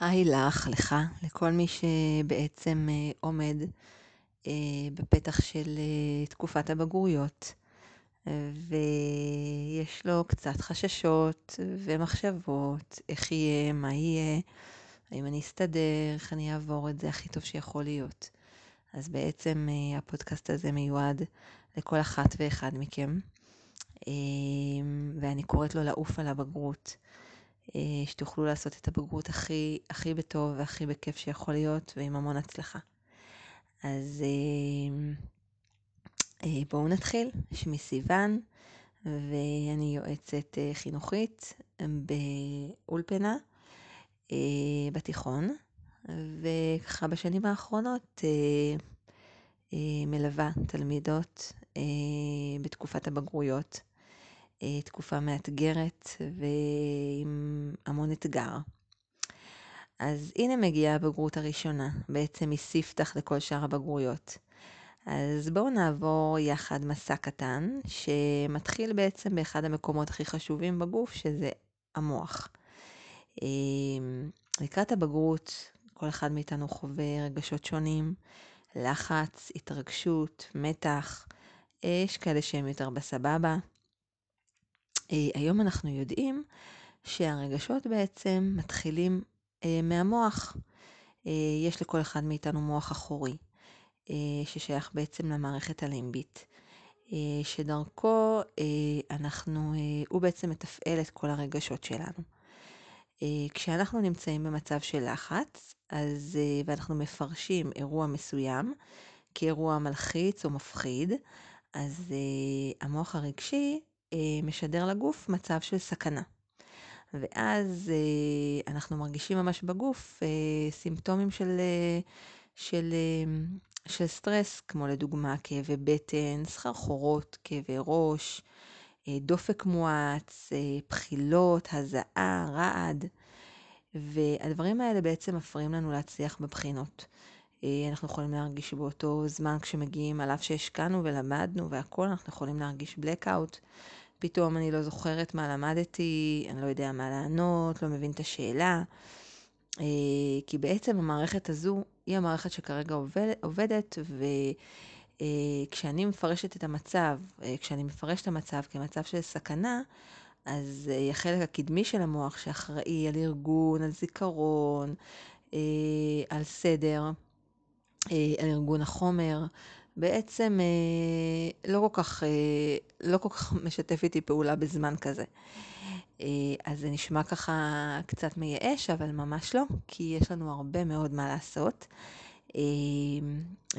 היי לך, לך, לכל מי שבעצם אה, עומד אה, בפתח של אה, תקופת הבגרויות, ויש לו קצת חששות ומחשבות, איך יהיה, מה יהיה, האם אני אסתדר, איך אני אעבור את זה הכי טוב שיכול להיות. אז בעצם הפודקאסט הזה מיועד לכל אחת ואחד מכם, ואני קוראת לו לעוף על הבגרות. אה, שתוכלו לעשות את הבגרות הכי, הכי בטוב והכי בכיף שיכול להיות, ועם המון הצלחה. אז אה, אה, בואו נתחיל. שמי סיוון, ואני יועצת חינוכית באולפנה בתיכון, וככה בשנים האחרונות מלווה תלמידות בתקופת הבגרויות. אה, תקופה מאתגרת ועם המון אתגר. אז הנה מגיעה הבגרות הראשונה, בעצם היא ספתח לכל שאר הבגרויות. אז בואו נעבור יחד מסע קטן, שמתחיל בעצם באחד המקומות הכי חשובים בגוף, שזה המוח. אה, לקראת הבגרות, כל אחד מאיתנו חווה רגשות שונים, לחץ, התרגשות, מתח. אה, יש כאלה שהם יותר בסבבה, היום אנחנו יודעים שהרגשות בעצם מתחילים אה, מהמוח. אה, יש לכל אחד מאיתנו מוח אחורי, ששייך בעצם למערכת הלימבית, שדרכו אנחנו, הוא בעצם מתפעל את כל הרגשות שלנו. כשאנחנו נמצאים במצב של לחץ, אז, ואנחנו מפרשים אירוע מסוים כאירוע מלחיץ או מפחיד, אז המוח הרגשי אה, משדר לגוף מצב של סכנה. ואז אה, אנחנו מרגישים ממש בגוף אה, סימפטומים של, של, של סטרס, כמו לדוגמה כאבי בטן, סחרחורות, כאבי ראש, דופק מואץ, בחילות, הזעה, רעד. והדברים האלה בעצם מפריעים לנו להצליח בבחינות. אנחנו יכולים להרגיש באותו זמן כשמגיעים, על אף שהשקענו ולמדנו והכול, אנחנו יכולים להרגיש blackout. פתאום אני לא זוכרת מה למדתי, אני לא יודע מה לענות, לא מבין את השאלה. אה, כי בעצם המערכת הזו היא המערכת שכרגע עובד, עובדת, וכשאני אה, מפרשת את המצב, אה, כשאני מפרשת את המצב כמצב של סכנה, אז החלק הקדמי של המוח שאחראי על ארגון, על זיכרון, על סדר, על ארגון החומר, בעצם אה, לא, כל כך, אה, לא כל כך משתף איתי פעולה בזמן כזה. אה, אז זה נשמע ככה קצת מייאש, אבל ממש לא, כי יש לנו הרבה מאוד מה לעשות. אה,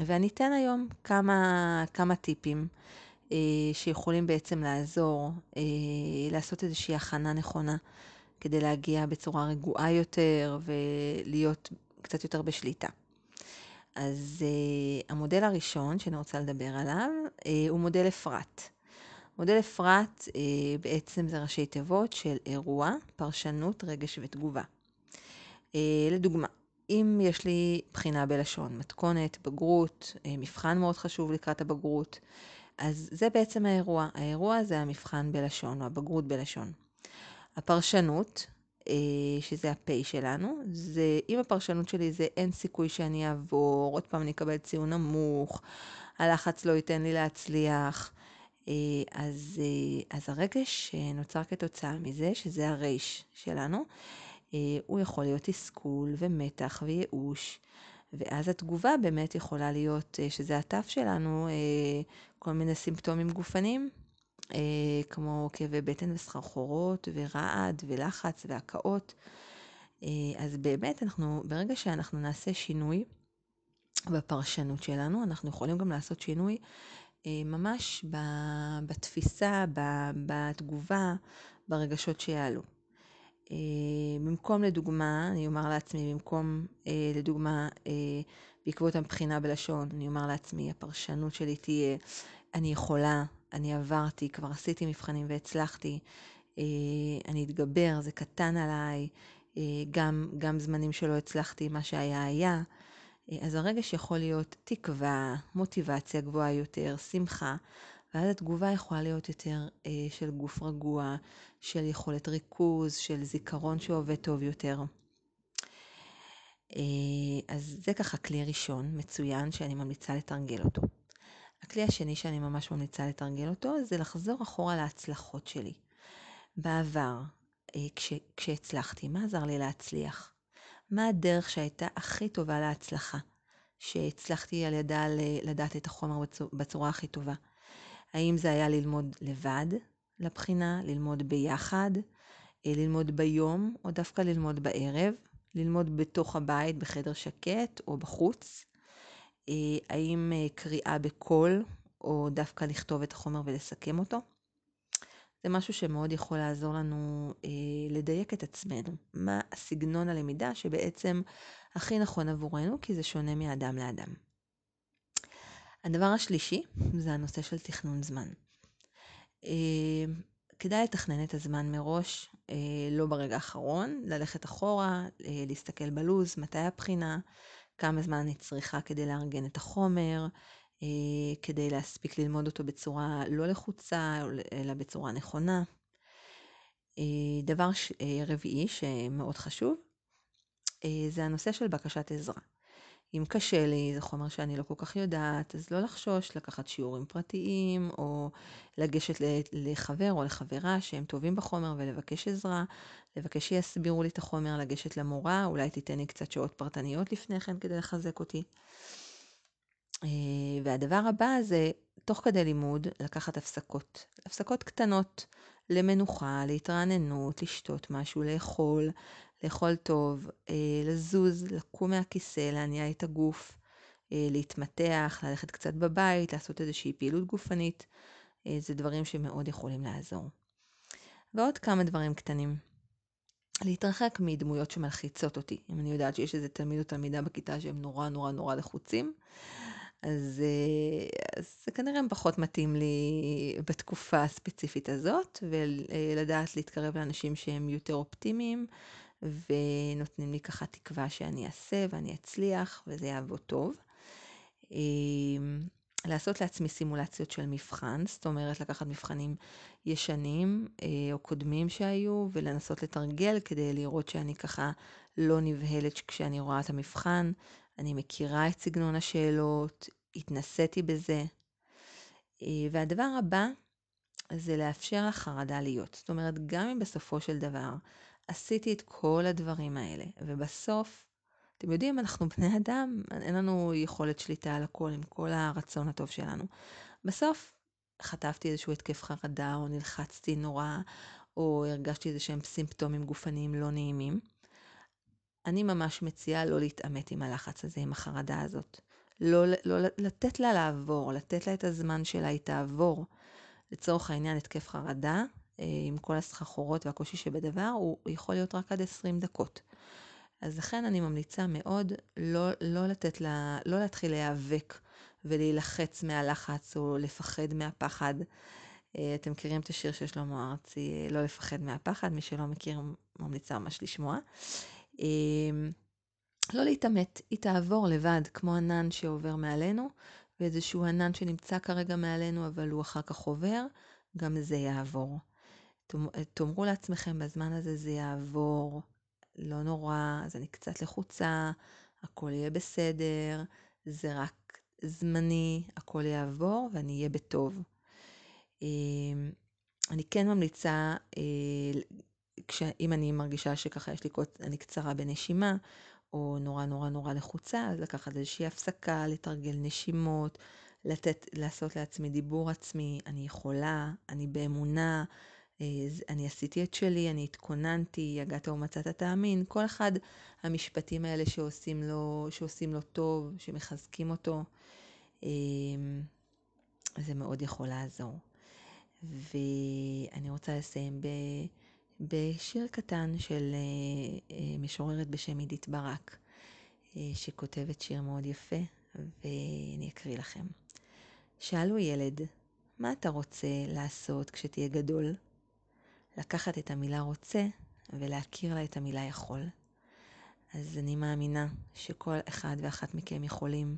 ואני אתן היום כמה, כמה טיפים אה, שיכולים בעצם לעזור אה, לעשות איזושהי הכנה נכונה כדי להגיע בצורה רגועה יותר ולהיות קצת יותר בשליטה. אז uh, המודל הראשון שאני רוצה לדבר עליו uh, הוא מודל אפרת. מודל אפרת uh, בעצם זה ראשי תיבות של אירוע, פרשנות, רגש ותגובה. Uh, לדוגמה, אם יש לי בחינה בלשון, מתכונת, בגרות, uh, מבחן מאוד חשוב לקראת הבגרות, אז זה בעצם האירוע. האירוע זה המבחן בלשון או הבגרות בלשון. הפרשנות שזה הפ' שלנו, זה, אם הפרשנות שלי זה אין סיכוי שאני אעבור, עוד פעם אני אקבל ציון נמוך, הלחץ לא ייתן לי להצליח, אה, אז, אה, אז הרגש נוצר כתוצאה מזה, שזה הרייש שלנו, הוא יכול להיות תסכול ומתח וייאוש. ואז התגובה באמת יכולה להיות, שזה התף שלנו, כל מיני סימפטומים גופניים, אה, כמו כאבי בטן וסחרחורות ורעד ולחץ והקאות. אה, אז באמת אנחנו, ברגע שאנחנו נעשה שינוי בפרשנות שלנו, אנחנו יכולים גם לעשות שינוי אה, ממש בתפיסה, בתגובה, ברגשות שיעלו. במקום לדוגמה, אני אומר לעצמי, במקום לדוגמה בעקבות הבחינה בלשון, אני אומר לעצמי, הפרשנות שלי תהיה, אני יכולה, אני עברתי, כבר עשיתי מבחנים והצלחתי, אה, אני אתגבר, זה קטן עליי, אה, גם, גם זמנים שלא הצלחתי, מה שהיה היה. אה, אז הרגש יכול להיות תקווה, מוטיבציה גבוהה יותר, שמחה, ואז התגובה יכולה להיות יותר של גוף רגוע, של יכולת ריכוז, של זיכרון שעובד טוב יותר. אז זה ככה כלי ראשון, מצוין, שאני ממליצה לתרגל אותו. הכלי השני שאני ממש ממליצה לתרגל אותו, זה לחזור אחורה להצלחות שלי. בעבר, כש, כשהצלחתי, מה עזר לי להצליח? מה הדרך שהייתה הכי טובה להצלחה? שהצלחתי על ידה לדעת את החומר בצורה הכי טובה. האם זה היה ללמוד לבד לבחינה, ללמוד ביחד, אה, ללמוד ביום או דווקא ללמוד בערב, ללמוד בתוך הבית בחדר שקט או בחוץ, אה, האם אה, קריאה בקול או דווקא לכתוב את החומר ולסכם אותו. זה משהו שמאוד יכול לעזור לנו אה, לדייק את עצמנו. מה הסגנון הלמידה שבעצם הכי נכון עבורנו, כי זה שונה מאדם לאדם. הדבר השלישי זה הנושא של תכנון זמן. אה, כדאי לתכנן את הזמן מראש, אה, לא ברגע האחרון, ללכת אחורה, אה, להסתכל בלוז, מתי הבחינה, כמה זמן אני צריכה כדי לארגן את החומר, כדי להספיק ללמוד אותו בצורה לא לחוצה, אלא בצורה נכונה. דבר רביעי שמאוד חשוב, זה הנושא של בקשת עזרה. אם קשה לי, זה חומר שאני לא כל כך יודעת, אז לא לחשוש לקחת שיעורים פרטיים, או לגשת לחבר או לחברה שהם טובים בחומר ולבקש עזרה, לבקש שיסבירו לי את החומר, לגשת למורה, אולי תיתן לי קצת שעות פרטניות לפני כן כדי לחזק אותי. אה, והדבר הבא זה, תוך כדי לימוד, לקחת הפסקות. הפסקות קטנות למנוחה, להתרעננות, לשתות משהו, לאכול, לאכול טוב, אה, לזוז, לקום מהכיסא, להניע את הגוף, אה, להתמתח, ללכת קצת בבית, לעשות איזושהי פעילות גופנית. אה, זה דברים שמאוד יכולים לעזור. ועוד כמה דברים קטנים. להתרחק מדמויות שמלחיצות אותי. אם אני יודעת שיש איזה תלמיד או תלמידה בכיתה שהם נורא נורא נורא לחוצים, אז, אז זה כנראה פחות מתאים לי בתקופה הספציפית הזאת, ולדעת להתקרב לאנשים שהם יותר אופטימיים ונותנים לי ככה תקווה שאני אעשה ואני אצליח וזה יעבוד טוב. אמ, לעשות לעצמי סימולציות של מבחן, זאת אומרת לקחת מבחנים ישנים אה, או קודמים שהיו ולנסות לתרגל כדי לראות שאני ככה לא נבהלת כשאני רואה את המבחן, אני מכירה את סגנון השאלות, התנסיתי בזה. אה, והדבר הבא זה לאפשר לחרדה להיות. זאת אומרת, גם אם בסופו של דבר עשיתי את כל הדברים האלה, ובסוף, אתם יודעים, אנחנו בני אדם, אין לנו יכולת שליטה על הכל עם כל הרצון הטוב שלנו. בסוף חטפתי איזשהו התקף חרדה, או נלחצתי נורא, או הרגשתי איזה שהם סימפטומים גופניים לא נעימים. אני ממש מציעה לא להתעמת עם הלחץ הזה, עם החרדה הזאת. לא, לא לתת לה לעבור, לתת לה את הזמן שלה, היא תעבור. לצורך העניין, התקף חרדה, עם כל הסחחורות והקושי שבדבר, הוא יכול להיות רק עד 20 דקות. אז לכן אני ממליצה מאוד לא, לא לתת לה, לא להתחיל להיאבק ולהילחץ מהלחץ או לפחד מהפחד. אה, אתם מכירים את השיר של שלמה ארצי, אה, לא לפחד מהפחד, מי שלא מכיר ממליצה ממש לשמוע. לא להתעמת, היא תעבור לבד, כמו ענן שעובר מעלינו, ואיזשהו ענן שנמצא כרגע מעלינו, אבל הוא אחר כך עובר, גם זה יעבור. תאמרו לעצמכם, בזמן הזה זה יעבור, לא נורא, אז אני קצת לחוצה, הכל יהיה בסדר, זה רק זמני, הכל יעבור ואני אהיה בטוב. אמ, אני כן ממליצה, אה, אם אני מרגישה שככה יש לי קוץ, אני קצרה בנשימה, או נורא נורא נורא לחוצה, אז לקחת איזושהי הפסקה, לתרגל נשימות, לתת, לעשות לעצמי דיבור עצמי, אני יכולה, אני באמונה, אה, אני עשיתי את שלי, אני התכוננתי, הגעת ומצאת תאמין, כל אחד המשפטים האלה שעושים לו, שעושים לו טוב, שמחזקים אותו, אה, זה מאוד יכול לעזור. ואני רוצה לסיים ב... בשיר קטן של אה, משוררת בשם עידית ברק, שכותבת שיר מאוד יפה, ואני אקריא לכם. שאלו ילד, מה אתה רוצה לעשות כשתהיה גדול? לקחת את המילה רוצה ולהכיר לה את המילה יכול. אז אני מאמינה שכל אחד ואחת מכם יכולים,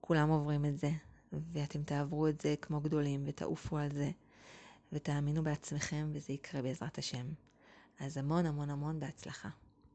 כולם עוברים את זה, ואתם תעברו את זה כמו גדולים ותעופו על זה, ותאמינו בעצמכם וזה יקרה בעזרת השם. אז המון המון המון בהצלחה.